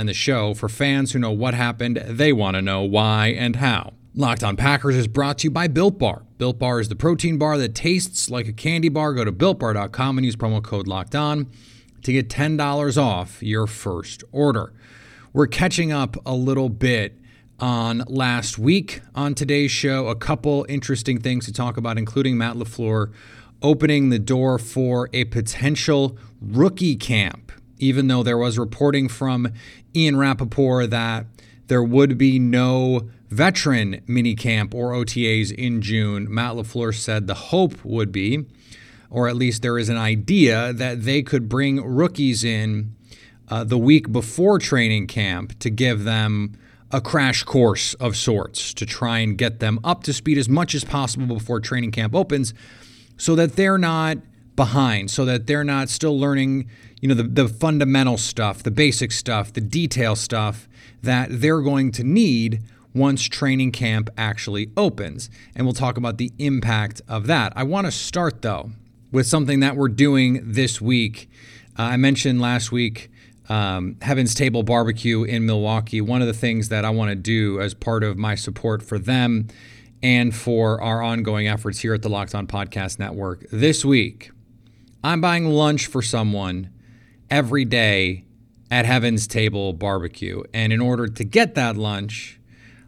and the show for fans who know what happened. They want to know why and how. Locked On Packers is brought to you by Built Bar. Built Bar is the protein bar that tastes like a candy bar. Go to builtbar.com and use promo code Locked On to get $10 off your first order. We're catching up a little bit on last week on today's show. A couple interesting things to talk about, including Matt LaFleur opening the door for a potential rookie camp, even though there was reporting from Ian Rapoport that there would be no veteran mini camp or OTAs in June. Matt LaFleur said the hope would be or at least there is an idea that they could bring rookies in uh, the week before training camp to give them a crash course of sorts to try and get them up to speed as much as possible before training camp opens so that they're not behind, so that they're not still learning, you know, the, the fundamental stuff, the basic stuff, the detail stuff that they're going to need once training camp actually opens. And we'll talk about the impact of that. I want to start though with something that we're doing this week. Uh, I mentioned last week um, Heaven's Table Barbecue in Milwaukee. One of the things that I want to do as part of my support for them and for our ongoing efforts here at the Locked On Podcast Network this week, I'm buying lunch for someone every day at Heaven's Table Barbecue. And in order to get that lunch,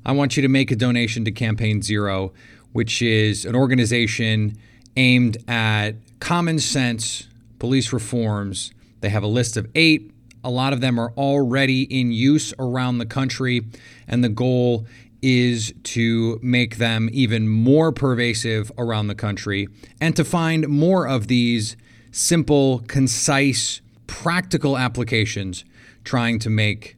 I want you to make a donation to Campaign Zero, which is an organization aimed at common sense police reforms. They have a list of eight. A lot of them are already in use around the country, and the goal is to make them even more pervasive around the country and to find more of these simple, concise, practical applications trying to make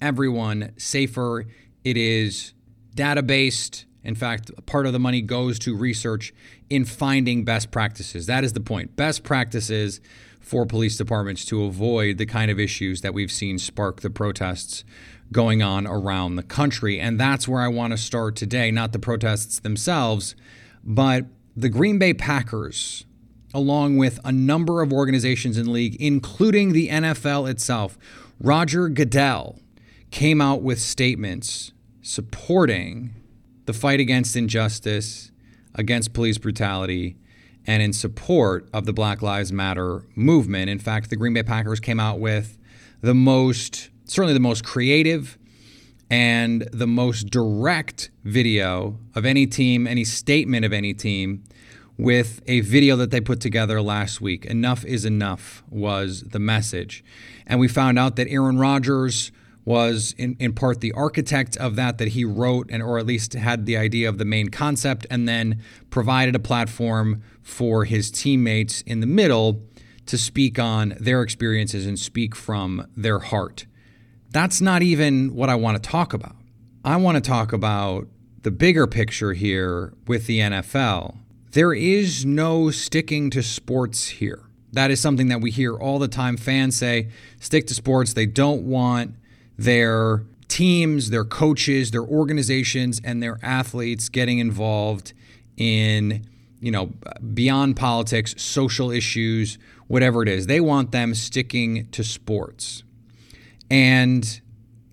everyone safer. It is data based. In fact, part of the money goes to research in finding best practices. That is the point. Best practices for police departments to avoid the kind of issues that we've seen spark the protests going on around the country. And that's where I want to start today, not the protests themselves, but the Green Bay Packers, along with a number of organizations in league, including the NFL itself. Roger Goodell came out with statements supporting the fight against injustice against police brutality and in support of the Black Lives Matter movement. In fact, the Green Bay Packers came out with the most, certainly the most creative and the most direct video of any team, any statement of any team, with a video that they put together last week. Enough is enough was the message. And we found out that Aaron Rodgers was in, in part the architect of that that he wrote and or at least had the idea of the main concept and then provided a platform for his teammates in the middle to speak on their experiences and speak from their heart. That's not even what I want to talk about. I want to talk about the bigger picture here with the NFL. There is no sticking to sports here. That is something that we hear all the time. Fans say, stick to sports. They don't want their teams, their coaches, their organizations, and their athletes getting involved in, you know, beyond politics, social issues, whatever it is. They want them sticking to sports. And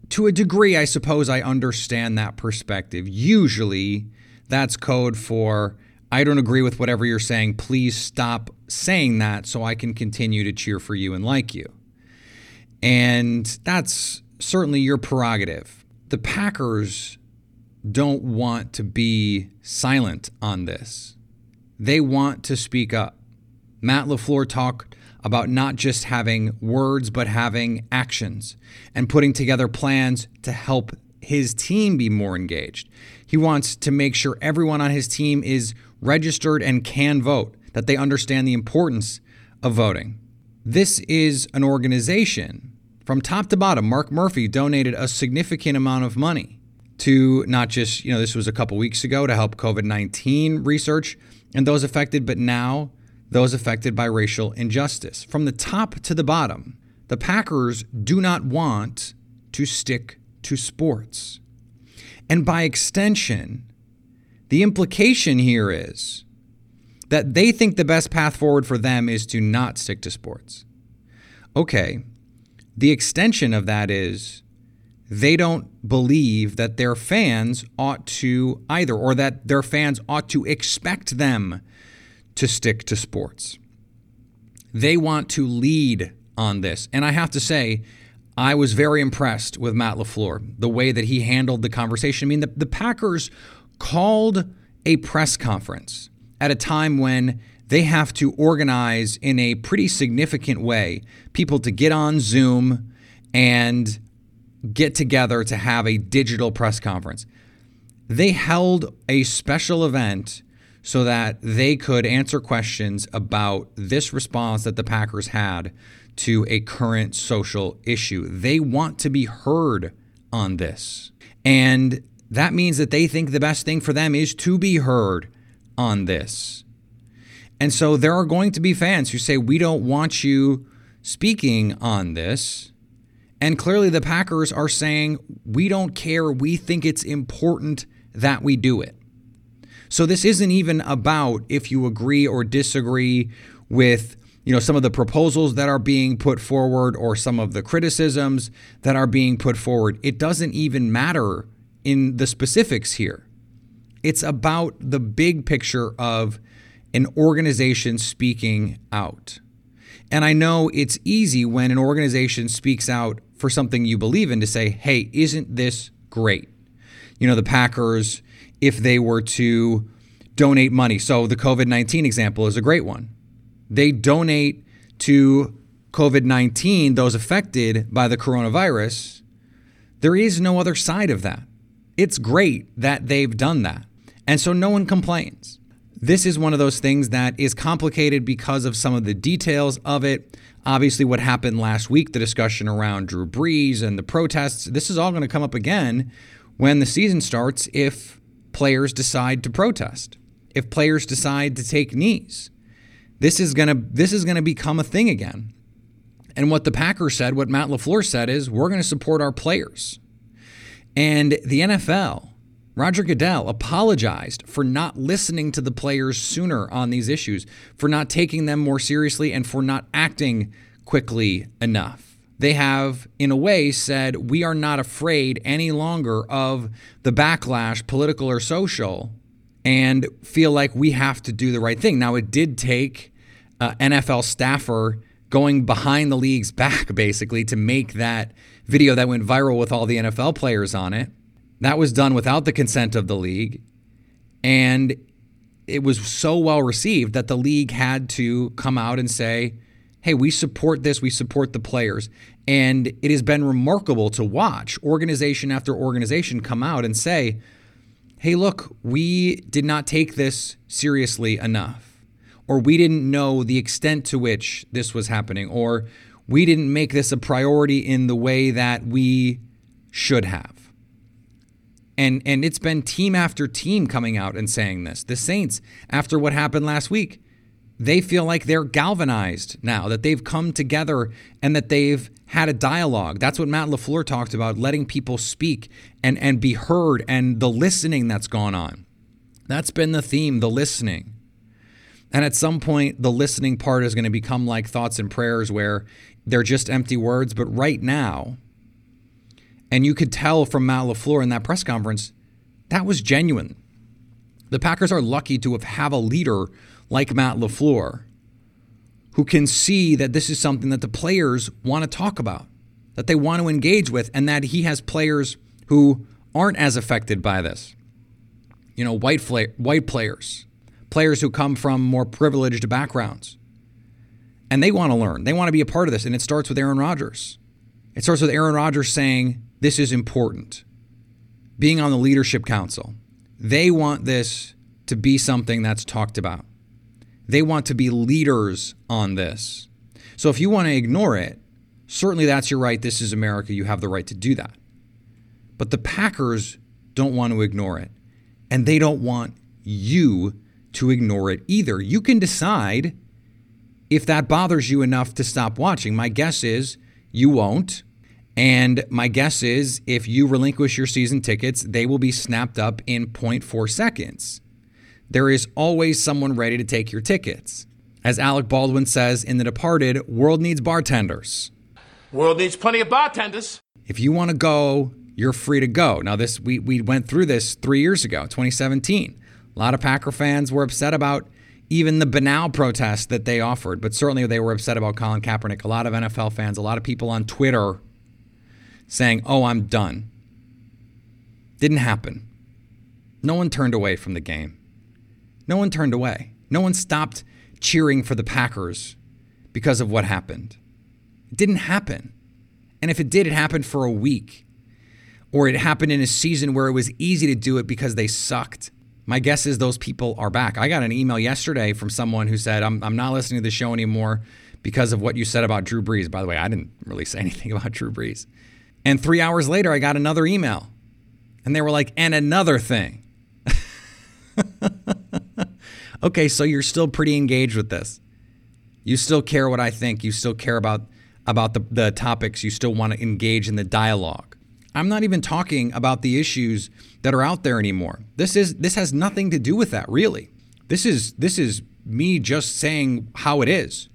to a degree, I suppose I understand that perspective. Usually, that's code for I don't agree with whatever you're saying. Please stop saying that so I can continue to cheer for you and like you. And that's certainly your prerogative. The Packers don't want to be silent on this. They want to speak up. Matt LaFleur talked about not just having words, but having actions and putting together plans to help his team be more engaged. He wants to make sure everyone on his team is registered and can vote, that they understand the importance of voting. This is an organization from top to bottom. Mark Murphy donated a significant amount of money to not just, you know, this was a couple weeks ago to help COVID 19 research and those affected, but now those affected by racial injustice. From the top to the bottom, the Packers do not want to stick to sports. And by extension, the implication here is that they think the best path forward for them is to not stick to sports. Okay, the extension of that is they don't believe that their fans ought to either, or that their fans ought to expect them to stick to sports. They want to lead on this. And I have to say, I was very impressed with Matt LaFleur, the way that he handled the conversation. I mean, the, the Packers called a press conference at a time when they have to organize in a pretty significant way people to get on Zoom and get together to have a digital press conference. They held a special event so that they could answer questions about this response that the Packers had to a current social issue. They want to be heard on this. And that means that they think the best thing for them is to be heard on this. And so there are going to be fans who say, We don't want you speaking on this. And clearly the Packers are saying, We don't care. We think it's important that we do it. So this isn't even about if you agree or disagree with you know some of the proposals that are being put forward or some of the criticisms that are being put forward. It doesn't even matter in the specifics here. It's about the big picture of an organization speaking out. And I know it's easy when an organization speaks out for something you believe in to say, hey, isn't this great? You know, the Packers, if they were to donate money. So the COVID 19 example is a great one. They donate to COVID 19, those affected by the coronavirus. There is no other side of that. It's great that they've done that. And so no one complains. This is one of those things that is complicated because of some of the details of it. Obviously, what happened last week, the discussion around Drew Brees and the protests, this is all going to come up again when the season starts if players decide to protest, if players decide to take knees. This is going to this is going to become a thing again. And what the Packers said, what Matt LaFleur said is we're going to support our players. And the NFL, Roger Goodell apologized for not listening to the players sooner on these issues, for not taking them more seriously, and for not acting quickly enough. They have, in a way, said, We are not afraid any longer of the backlash, political or social, and feel like we have to do the right thing. Now, it did take uh, NFL staffer going behind the league's back, basically, to make that video that went viral with all the NFL players on it. That was done without the consent of the league. And it was so well received that the league had to come out and say, hey, we support this, we support the players. And it has been remarkable to watch organization after organization come out and say, hey, look, we did not take this seriously enough, or we didn't know the extent to which this was happening, or we didn't make this a priority in the way that we should have. And and it's been team after team coming out and saying this. The Saints, after what happened last week, they feel like they're galvanized now, that they've come together and that they've had a dialogue. That's what Matt LaFleur talked about, letting people speak and, and be heard and the listening that's gone on. That's been the theme, the listening. And at some point, the listening part is going to become like thoughts and prayers where they're just empty words. But right now, and you could tell from Matt LaFleur in that press conference, that was genuine. The Packers are lucky to have, have a leader like Matt LaFleur who can see that this is something that the players want to talk about, that they want to engage with, and that he has players who aren't as affected by this. You know, white, fla- white players, players who come from more privileged backgrounds. And they want to learn. They want to be a part of this. And it starts with Aaron Rodgers. It starts with Aaron Rodgers saying, This is important. Being on the leadership council. They want this to be something that's talked about. They want to be leaders on this. So if you want to ignore it, certainly that's your right. This is America. You have the right to do that. But the Packers don't want to ignore it. And they don't want you to ignore it either. You can decide if that bothers you enough to stop watching. My guess is you won't. And my guess is if you relinquish your season tickets, they will be snapped up in 0.4 seconds. There is always someone ready to take your tickets. As Alec Baldwin says in The Departed, world needs bartenders. World needs plenty of bartenders. If you want to go, you're free to go. Now this we we went through this 3 years ago, 2017. A lot of Packer fans were upset about even the banal protest that they offered, but certainly they were upset about Colin Kaepernick. A lot of NFL fans, a lot of people on Twitter saying, "Oh, I'm done." Didn't happen. No one turned away from the game. No one turned away. No one stopped cheering for the Packers because of what happened. It didn't happen. And if it did, it happened for a week. Or it happened in a season where it was easy to do it because they sucked. My guess is those people are back. I got an email yesterday from someone who said, I'm, I'm not listening to the show anymore because of what you said about Drew Brees. By the way, I didn't really say anything about Drew Brees. And three hours later, I got another email. And they were like, and another thing. okay, so you're still pretty engaged with this. You still care what I think. You still care about about the, the topics. You still want to engage in the dialogue. I'm not even talking about the issues that are out there anymore. This is this has nothing to do with that, really. This is this is me just saying how it is.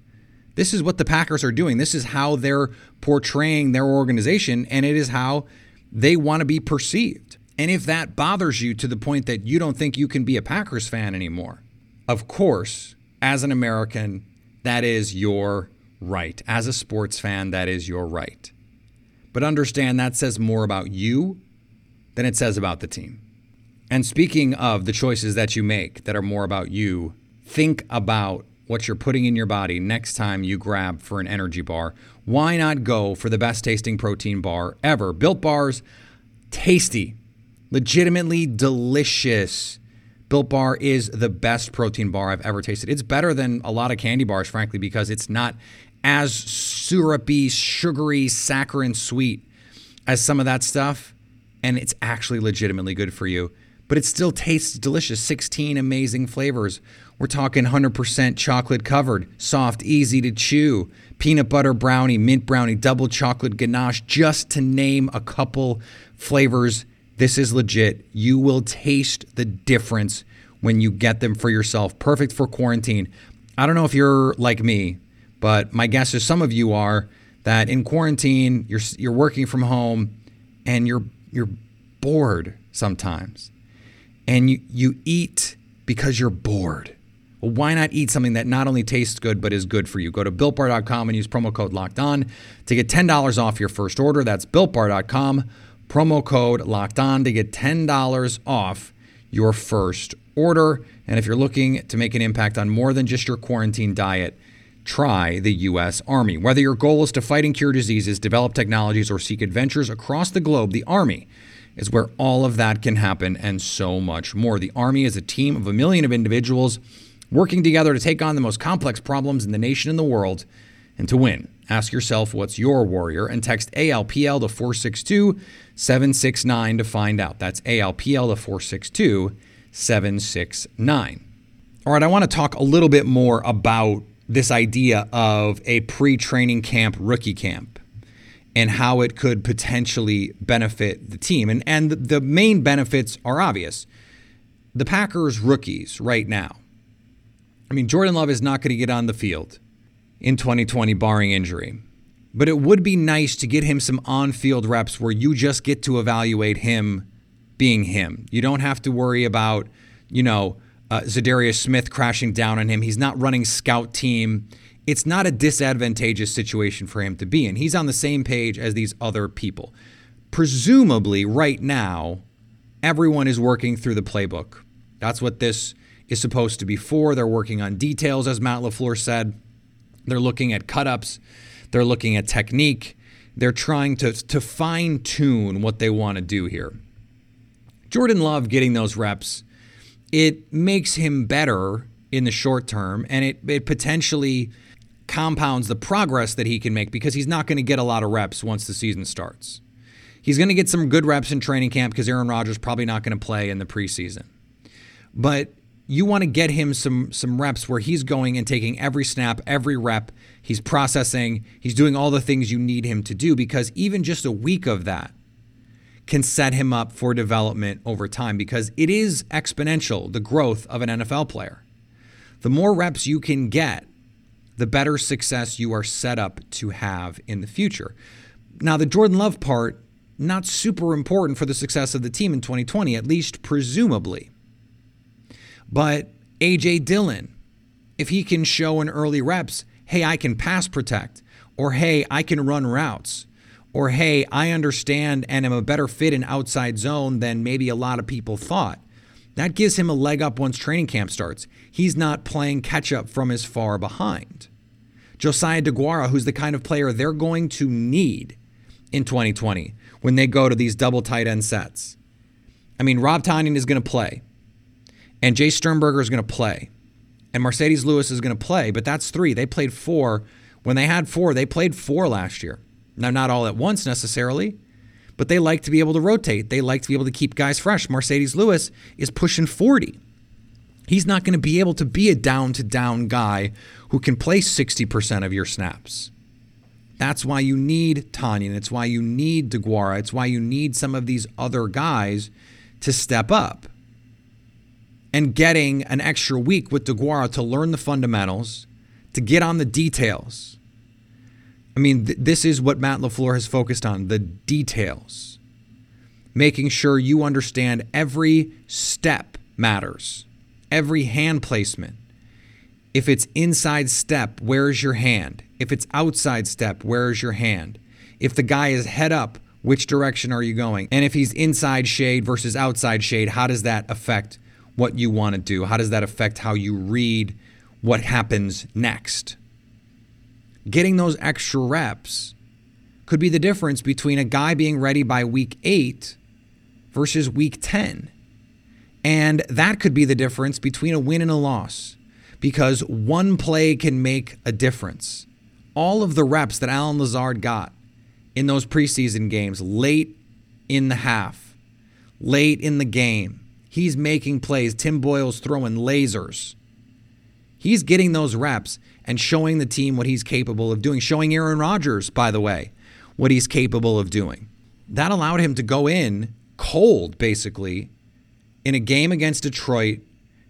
This is what the Packers are doing. This is how they're portraying their organization, and it is how they want to be perceived. And if that bothers you to the point that you don't think you can be a Packers fan anymore, of course, as an American, that is your right. As a sports fan, that is your right. But understand that says more about you than it says about the team. And speaking of the choices that you make that are more about you, think about what you're putting in your body next time you grab for an energy bar. Why not go for the best tasting protein bar ever? Built bars, tasty, legitimately delicious. Built Bar is the best protein bar I've ever tasted. It's better than a lot of candy bars, frankly, because it's not as syrupy, sugary, saccharine sweet as some of that stuff. And it's actually legitimately good for you. But it still tastes delicious. 16 amazing flavors. We're talking 100% chocolate covered, soft, easy to chew, peanut butter brownie, mint brownie, double chocolate ganache, just to name a couple flavors this is legit. You will taste the difference when you get them for yourself. Perfect for quarantine. I don't know if you're like me, but my guess is some of you are that in quarantine you're you're working from home and you're you're bored sometimes. And you you eat because you're bored. Well, why not eat something that not only tastes good but is good for you? Go to builtbar.com and use promo code locked on to get $10 off your first order. That's builtbar.com promo code locked on to get $10 off your first order. And if you're looking to make an impact on more than just your quarantine diet, try the U.S. Army. Whether your goal is to fight and cure diseases, develop technologies, or seek adventures across the globe, the Army is where all of that can happen and so much more. The Army is a team of a million of individuals working together to take on the most complex problems in the nation and the world and to win. Ask yourself what's your warrior and text ALPL to 462 769 to find out. That's ALPL to 462 769. All right, I want to talk a little bit more about this idea of a pre training camp rookie camp and how it could potentially benefit the team. And, and the main benefits are obvious. The Packers rookies right now, I mean, Jordan Love is not going to get on the field in 2020, barring injury. But it would be nice to get him some on field reps where you just get to evaluate him being him. You don't have to worry about, you know, uh, Za'Darius Smith crashing down on him. He's not running scout team. It's not a disadvantageous situation for him to be in. He's on the same page as these other people. Presumably, right now, everyone is working through the playbook. That's what this is supposed to be for. They're working on details, as Matt LaFleur said. They're looking at cut ups, they're looking at technique. They're trying to, to fine tune what they want to do here. Jordan Love getting those reps, it makes him better in the short term, and it, it potentially compounds the progress that he can make because he's not going to get a lot of reps once the season starts. He's going to get some good reps in training camp because Aaron Rodgers probably not going to play in the preseason. But you want to get him some some reps where he's going and taking every snap, every rep, he's processing, he's doing all the things you need him to do because even just a week of that can set him up for development over time because it is exponential the growth of an NFL player. The more reps you can get, the better success you are set up to have in the future. Now, the Jordan Love part, not super important for the success of the team in 2020, at least presumably. But AJ Dillon, if he can show in early reps, hey, I can pass protect, or hey, I can run routes, or hey, I understand and am a better fit in outside zone than maybe a lot of people thought. That gives him a leg up once training camp starts. He's not playing catch up from as far behind. Josiah DeGuara, who's the kind of player they're going to need in 2020 when they go to these double tight end sets. I mean, Rob Tonyan is going to play and Jace Sternberger is going to play, and Marcedes Lewis is going to play, but that's three. They played four. When they had four, they played four last year. Now, not all at once necessarily, but they like to be able to rotate. They like to be able to keep guys fresh. Marcedes Lewis is pushing 40. He's not going to be able to be a down to down guy who can play 60% of your snaps. That's why you need Tonyan. It's why you need DeGuara. It's why you need some of these other guys to step up and getting an extra week with DeGuara to learn the fundamentals, to get on the details. I mean, th- this is what Matt LaFleur has focused on the details. Making sure you understand every step matters, every hand placement. If it's inside step, where's your hand? If it's outside step, where's your hand? If the guy is head up, which direction are you going? And if he's inside shade versus outside shade, how does that affect what you want to do? How does that affect how you read what happens next? Getting those extra reps could be the difference between a guy being ready by week eight versus week 10. And that could be the difference between a win and a loss because one play can make a difference. All of the reps that Allen Lazard got in those preseason games late in the half, late in the game, He's making plays. Tim Boyle's throwing lasers. He's getting those reps and showing the team what he's capable of doing, showing Aaron Rodgers, by the way, what he's capable of doing. That allowed him to go in cold, basically, in a game against Detroit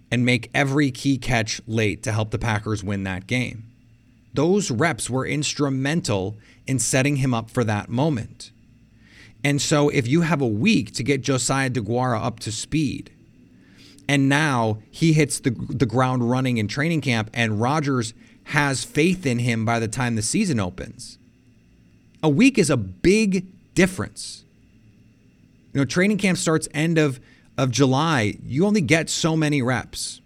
and make every key catch late to help the Packers win that game. Those reps were instrumental in setting him up for that moment. And so, if you have a week to get Josiah DeGuara up to speed, and now he hits the, the ground running in training camp, and Rodgers has faith in him by the time the season opens. A week is a big difference. You know, training camp starts end of, of July. You only get so many reps.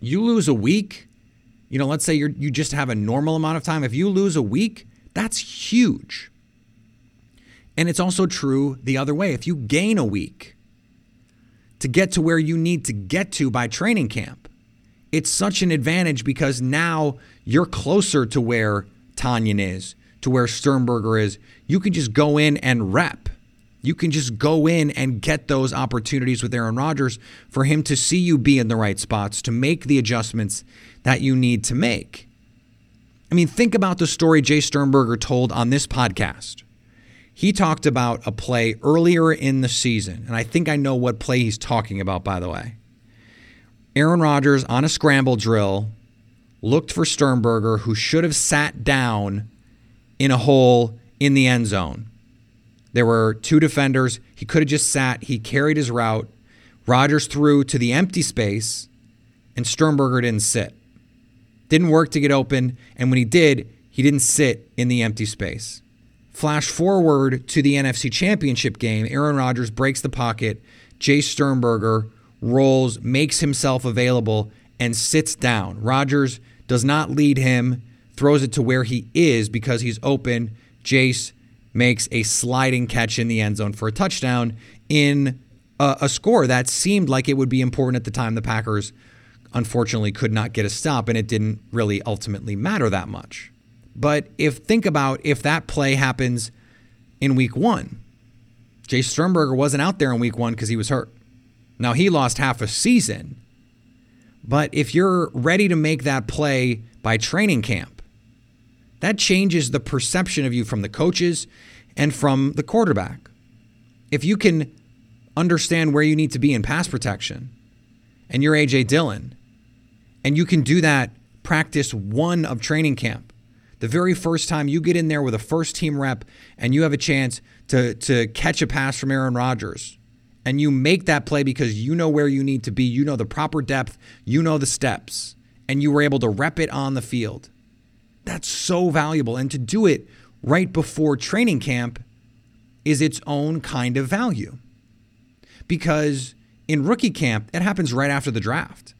You lose a week, you know, let's say you you just have a normal amount of time. If you lose a week, that's huge. And it's also true the other way. If you gain a week, to get to where you need to get to by training camp. It's such an advantage because now you're closer to where Tonyan is. to where Sternberger is, you can just go in and rep. You can just go in and get those opportunities with Aaron Rodgers for him to see you be in the right spots, to make the adjustments that you need to make. I mean, think about the story Jace Sternberger told on this podcast. He talked about a play earlier in the season, and I think I know what play he's talking about, by the way. Aaron Rodgers on a scramble drill looked for Sternberger, who should have sat down in a hole in the end zone. There were two defenders. He could have just sat. He carried his route. Rodgers threw to the empty space, and Sternberger didn't sit. Didn't work to get open, and when he did, he didn't sit in the empty space. Flash forward to the NFC Championship game. Aaron Rodgers breaks the pocket. Jace Sternberger rolls, makes himself available, and sits down. Rodgers does not lead him, throws it to where he is because he's open. Jace makes a sliding catch in the end zone for a touchdown in a, a, score that seemed like it would be important at the time. The Packers unfortunately could not get a stop, and it didn't really ultimately matter that much. But if think about if that play happens in week one, Jace Sternberger wasn't out there in week one because he was hurt. Now he lost half a season. But if you're ready to make that play by training camp, that changes the perception of you from the coaches and from the quarterback. If you can understand where you need to be in pass protection and you're AJ Dillon, and you can do that practice one of training camp, the very first time you get in there with a first team rep and you have a chance to, to catch a pass from Aaron Rodgers, and you make that play because you know where you need to be, you know the proper depth, you know the steps, and you were able to rep it on the field that's so valuable. And to do it right before training camp is its own kind of value. Because in rookie camp, it happens right after the draft.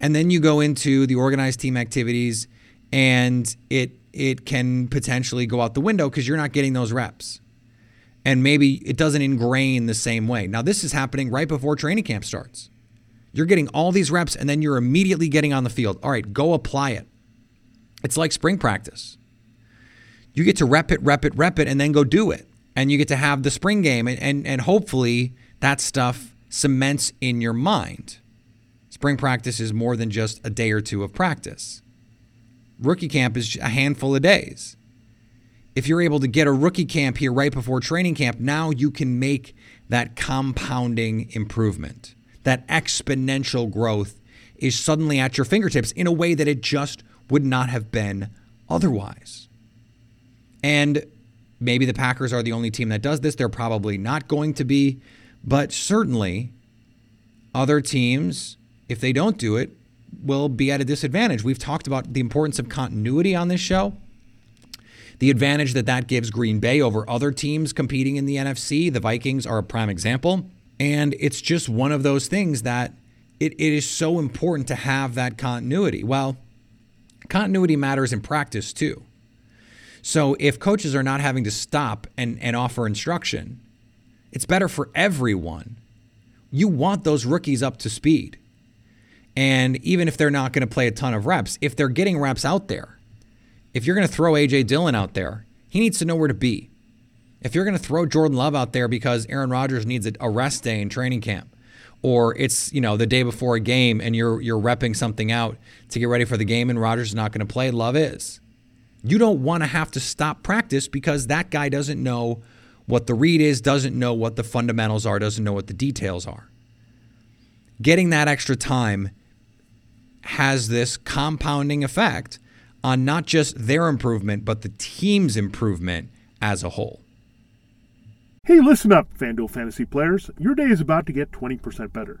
And then you go into the organized team activities and it it can potentially go out the window because you're not getting those reps. And maybe it doesn't ingrain the same way. Now this is happening right before training camp starts. You're getting all these reps and then you're immediately getting on the field. All right, go apply it. It's like spring practice. You get to rep it, rep it, rep it, and then go do it. And you get to have the spring game, and, and, and hopefully that stuff cements in your mind. Spring practice is more than just a day or two of practice. Rookie camp is a handful of days. If you're able to get a rookie camp here right before training camp, now you can make that compounding improvement. That exponential growth is suddenly at your fingertips in a way that it just would not have been otherwise. And maybe the Packers are the only team that does this. They're probably not going to be, but certainly other teams, if they don't do it, will be at a disadvantage. We've talked about the importance of continuity on this show. The advantage that that gives Green Bay over other teams competing in the NFC. The Vikings are a prime example. And it's just one of those things that it, it is so important to have that continuity. Well, Continuity matters in practice too. So if coaches are not having to stop and, and offer instruction, it's better for everyone. You want those rookies up to speed. And even if they're not going to play a ton of reps, if they're getting reps out there, if you're going to throw A.J. Dillon out there, he needs to know where to be. If you're going to throw Jordan Love out there because Aaron Rodgers needs a rest day in training camp, or it's you know the day before a game and you're you're repping something out to get ready for the game and Rodgers is not going to play. Love is. You don't want to have to stop practice because that guy doesn't know what the read is, doesn't know what the fundamentals are, doesn't know what the details are. Getting that extra time has this compounding effect on not just their improvement, but the team's improvement as a whole. Hey, listen up, FanDuel fantasy players. Your day is about to get 20% better.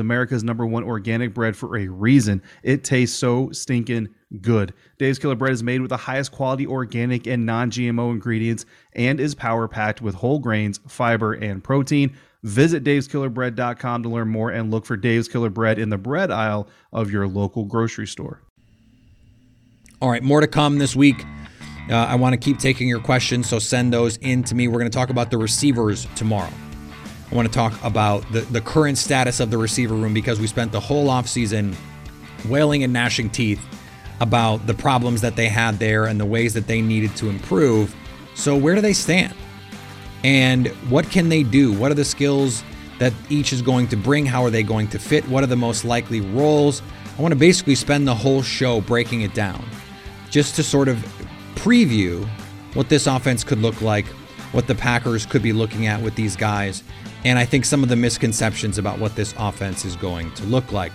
America's number one organic bread for a reason. It tastes so stinking good. Dave's Killer Bread is made with the highest quality organic and non GMO ingredients and is power packed with whole grains, fiber, and protein. Visit daveskillerbread.com to learn more and look for Dave's Killer Bread in the bread aisle of your local grocery store. All right, more to come this week. Uh, I want to keep taking your questions, so send those in to me. We're going to talk about the receivers tomorrow. I want to talk about the, the current status of the receiver room because we spent the whole offseason wailing and gnashing teeth about the problems that they had there and the ways that they needed to improve. So, where do they stand? And what can they do? What are the skills that each is going to bring? How are they going to fit? What are the most likely roles? I want to basically spend the whole show breaking it down just to sort of preview what this offense could look like, what the Packers could be looking at with these guys, and I think some of the misconceptions about what this offense is going to look like.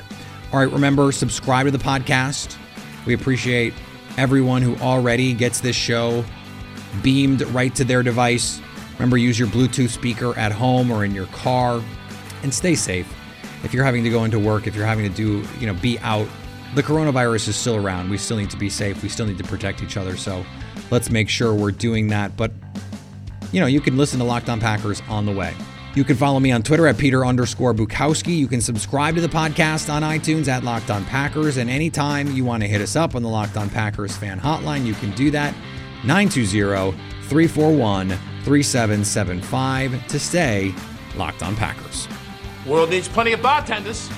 All right, remember, subscribe to the podcast. We appreciate everyone who already gets this show beamed right to their device. Remember, use your Bluetooth speaker at home or in your car and stay safe. If you're having to go into work, if you're having to do, you know, be out, the coronavirus is still around. We still need to be safe. We still need to protect each other. So let's make sure we're doing that. But, you know, you can listen to Locked On Packers on the way. You can follow me on Twitter at Peter underscore Bukowski. You can subscribe to the podcast on iTunes at Locked On Packers. And anytime you want to hit us up on the Locked On Packers fan hotline, you can do that 920 341 3775 to stay Locked On Packers. World needs plenty of bartenders.